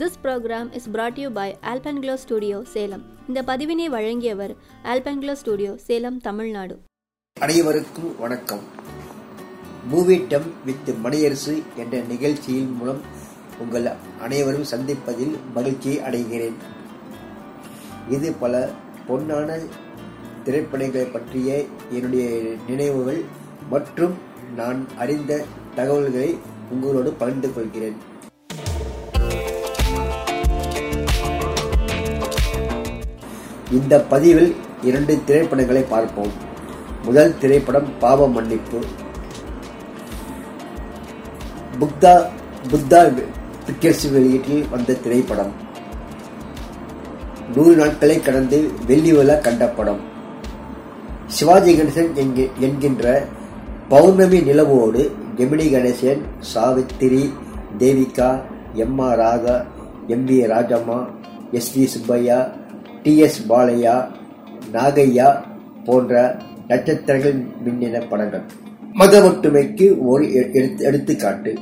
This program is brought you by Alpenglow studio Salem இந்த பதிவினை வழங்கியவர் ஆல்பன்க்ளோ ஸ்டுடியோ சேலம் தமிழ்நாடு அனைவருக்கும் வணக்கம். மூவி டம் வித் மணியரசு என்ற நிகழ்ச்சியின் மூலம் உங்கள் அனைவரும் சந்திப்பதில் மகிழ்ச்சியை அடைகிறேன். இது பல பொன்னான திரைப்படங்களை பற்றிய என்னுடைய நினைவுகள் மற்றும் நான் அறிந்த தகவல்களை உங்களோடு பகிர்ந்து கொள்கிறேன். இந்த பதிவில் இரண்டு திரைப்படங்களை பார்ப்போம். முதல் திரைப்படம் பாவ மன்னிப்பு. புத்தா புத்தா பிக்சர்ஸ் வெளியீட்டில் வந்த திரைப்படம். நூறு நாட்களை கடந்து வெள்ளி விழா கண்ட படம். சிவாஜி கணேசன் என்கின்ற பௌர்ணமி நிலவோடு Gemini Ganesan Savitri Devika M R Radha M V Rajamma S V Subbaiah T S Balaiah Nagaiah போன்ற நட்சத்திரங்கள் மின்னின படங்கள். மத ஒற்றுமைக்கு ஒரு எ- எடுத்துக்காட்டு.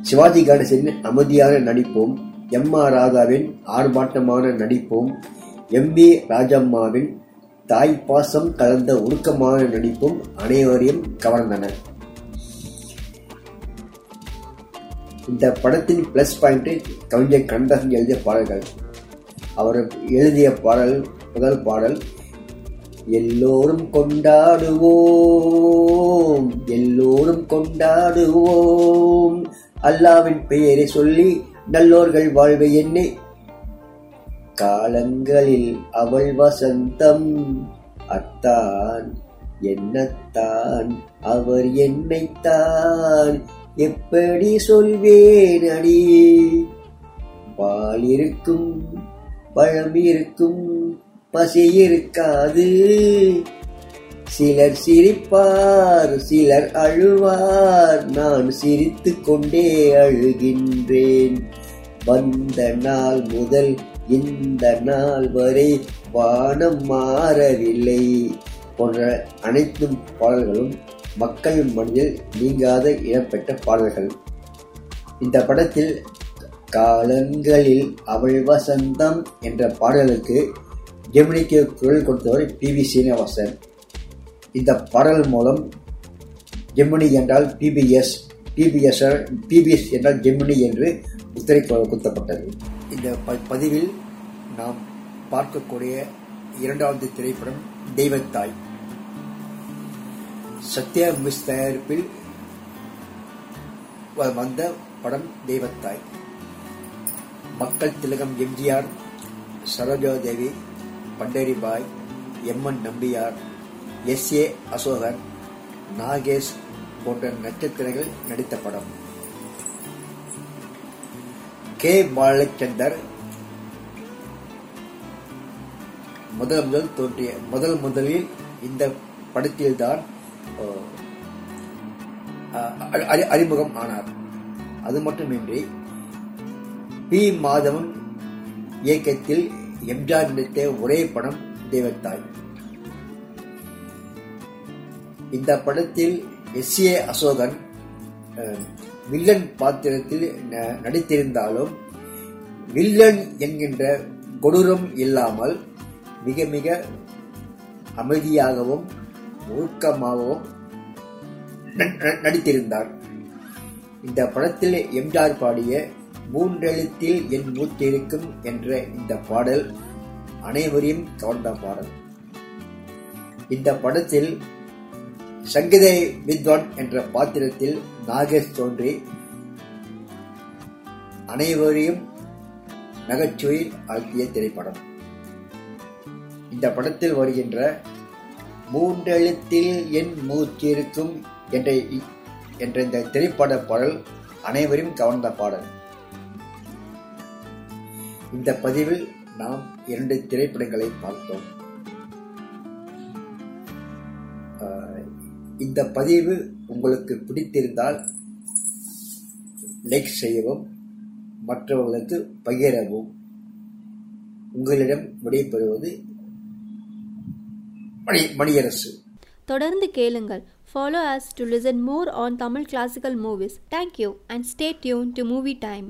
சிவாஜி கணேசனின் அமைதியான நடிப்பும் எம் ஆர் ராதாவின் ஆர்ப்பாட்டமான நடிப்பும் எம் வி ராஜம்மாவின் தாய் பாசம் கலந்த உருக்கமான நடிப்பும் அனைவரையும் கவர்ந்தன. இந்த படத்தின் பிளஸ் பாயிண்ட் கவிஞர் கண்ணதாசன் எழுதிய பாடல்கள். அவர் எழுதிய பாடல் முதல் பாடல் எல்லோரும் கொண்டாடுவோம் எல்லோரும் கொண்டாடுவோம் அல்லாவின் பெயரை சொல்லி நல்லோர்கள் வாழ்வை என்னே காலங்களில் அவள் வசந்தம் அத்தான் என்னத்தான் அவர் என்னைத்தான் எப்படி சொல்வேன் அடி? பால் இருக்கும் பழம் இருக்கும் பசி இருக்காது. சிலர் சிரிப்பார் சிலர் அழுவார். நான் சிரித்து கொண்டே அழுகின்றேன். வந்த நாள் முதல் இந்த நாள் வரை வானம் மாறவில்லை. போன்ற அனைத்தும் பாடல்களும் மக்கள் மொழியில் நீங்காத இடம்பெற்ற பாடல்கள். இந்த படத்தில் காலங்களில் அவள் வசந்தம் என்ற பாடலுக்கு ஜெமினிக்கு குரல் கொடுத்தவர் பி வி சீனிவாசன். இந்த பாடல் மூலம் ஜெமினி என்றால் பிபிஎஸ் பிபிஎஸ் பிபிஎஸ் என்றால் ஜெமினி என்று முத்திரை குத்தப்பட்டது இந்த ப- பதிவில் நாம் பார்க்கக்கூடிய இரண்டாவது திரைப்படம் தெய்வத்தாய். சத்யா மிஸ் தயாரிப்பில் வந்த படம் தெய்வத்தாய். மக்கள் திலகம் MGR Saroja Devi Pandaribai M N Nambiar S A Asokan Nagesh போன்ற நட்சத்திரங்கள் நடித்த படம். கே பாலச்சந்தர் முதல் முதல் தோன்றிய முதல் முதலில் இந்த படத்தில்தான் அறிமுகம் ஆனார். அது மட்டுமின்றி பி மாதவன் இயக்கத்தில் எம்ஜிஆர் நடித்த ஒரே படம் தேவத்தாய். இந்த படத்தில் எஸ் ஏ அசோகன் அஹ், வில்லன் பாத்திரத்தில் ந- நடித்திருந்தாலும் வில்லன் என்கின்ற கொடூரம் இல்லாமல் மிக மிக அமைதியாகவும் ஒழுக்கமாகவும் நடித்திருந்தார். இந்த படத்தில் எம்ஜிஆர் பாடிய மூன்றெழுத்தில் என் மூத்திருக்கும் என்ற இந்த பாடல் அனைவரையும் கவர்ந்த பாடல். இந்த படத்தில் சங்கீத வித்வான் என்ற பாத்திரத்தில் நாகேஷ் தோன்றி அனைவரையும் நகைச்சுவையில் ஆழ்த்திய திரைப்படம். இந்த படத்தில் வருகின்ற மூன்றெழுத்தில் என் மூச்சிருக்கும் என்ற இ- என்ற இந்த திரைப்பட பாடல் அனைவரையும் கவர்ந்த பாடல். இந்த பதிவில் நாம் இரண்டு திரைப்படங்களை பார்த்தோம். இந்த பதிவு உங்களுக்கு பிடித்திருந்தால் லைக் செய்யவும் மற்றவர்களுக்கு பகிரவும். உங்களிடம் விடைபெறுவது மணி மணியரசு தொடர்ந்து கேளுங்கள் follow us to listen more on Tamil classical movies thank you and stay tuned to movie time